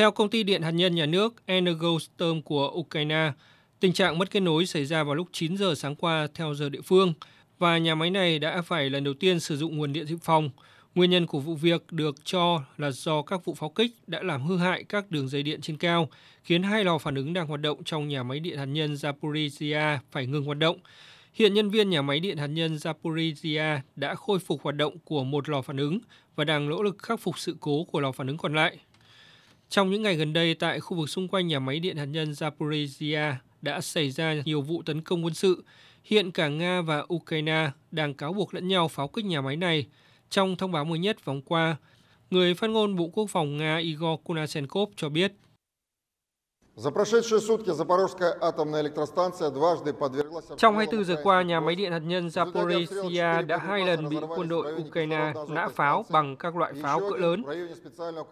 Theo công ty điện hạt nhân nhà nước Energostom của Ukraine, tình trạng mất kết nối xảy ra vào lúc 9 giờ sáng qua theo giờ địa phương và nhà máy này đã phải lần đầu tiên sử dụng nguồn điện dự phòng. Nguyên nhân của vụ việc được cho là do các vụ pháo kích đã làm hư hại các đường dây điện trên cao, khiến hai lò phản ứng đang hoạt động trong nhà máy điện hạt nhân Zaporizhia phải ngừng hoạt động. Hiện nhân viên nhà máy điện hạt nhân Zaporizhia đã khôi phục hoạt động của một lò phản ứng và đang nỗ lực khắc phục sự cố của lò phản ứng còn lại. Trong những ngày gần đây, tại khu vực xung quanh nhà máy điện hạt nhân Zaporizhia đã xảy ra nhiều vụ tấn công quân sự. Hiện cả Nga và Ukraine đang cáo buộc lẫn nhau pháo kích nhà máy này. Trong thông báo mới nhất vòng qua, người phát ngôn Bộ Quốc phòng Nga Igor Kunashenkov cho biết trong 24 giờ qua, nhà máy điện hạt nhân Zaporizhia đã hai lần bị quân đội Ukraine nã pháo bằng các loại pháo cỡ lớn.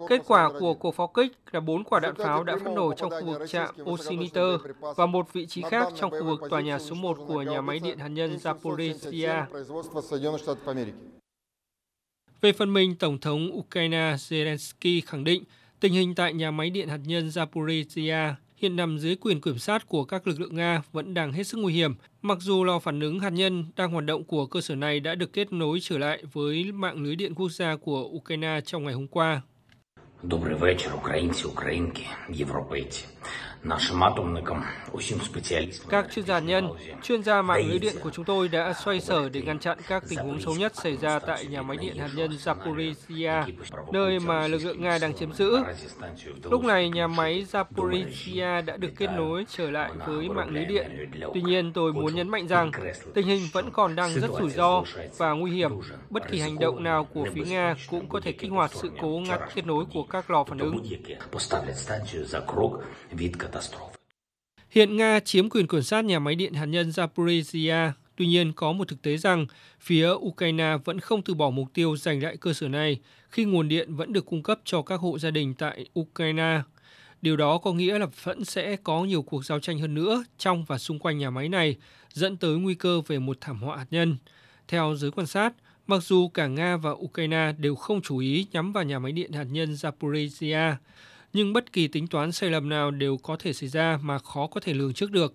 Kết quả của cuộc pháo kích là bốn quả đạn pháo đã phát nổ trong khu vực trạm Osiniter và một vị trí khác trong khu vực tòa nhà số 1 của nhà máy điện hạt nhân Zaporizhia. Về phần mình, Tổng thống Ukraine Zelensky khẳng định Tình hình tại nhà máy điện hạt nhân Zaporizhia hiện nằm dưới quyền kiểm soát của các lực lượng Nga vẫn đang hết sức nguy hiểm, mặc dù lò phản ứng hạt nhân đang hoạt động của cơ sở này đã được kết nối trở lại với mạng lưới điện quốc gia của Ukraine trong ngày hôm qua. Các chuyên gia nhân, chuyên gia mạng lưới điện của chúng tôi đã xoay sở để ngăn chặn các tình huống xấu nhất xảy ra tại nhà máy điện hạt nhân Zaporizhia, nơi mà lực lượng Nga đang chiếm giữ. Lúc này, nhà máy Zaporizhia đã được kết nối trở lại với mạng lưới điện. Tuy nhiên, tôi muốn nhấn mạnh rằng tình hình vẫn còn đang rất rủi ro và nguy hiểm. Bất kỳ hành động nào của phía Nga cũng có thể kích hoạt sự cố ngắt kết nối của các lò phản ứng. Hiện Nga chiếm quyền kiểm soát nhà máy điện hạt nhân Zaporizhia. Tuy nhiên, có một thực tế rằng phía Ukraine vẫn không từ bỏ mục tiêu giành lại cơ sở này khi nguồn điện vẫn được cung cấp cho các hộ gia đình tại Ukraine. Điều đó có nghĩa là vẫn sẽ có nhiều cuộc giao tranh hơn nữa trong và xung quanh nhà máy này, dẫn tới nguy cơ về một thảm họa hạt nhân. Theo giới quan sát, mặc dù cả Nga và Ukraine đều không chú ý nhắm vào nhà máy điện hạt nhân Zaporizhia, nhưng bất kỳ tính toán sai lầm nào đều có thể xảy ra mà khó có thể lường trước được.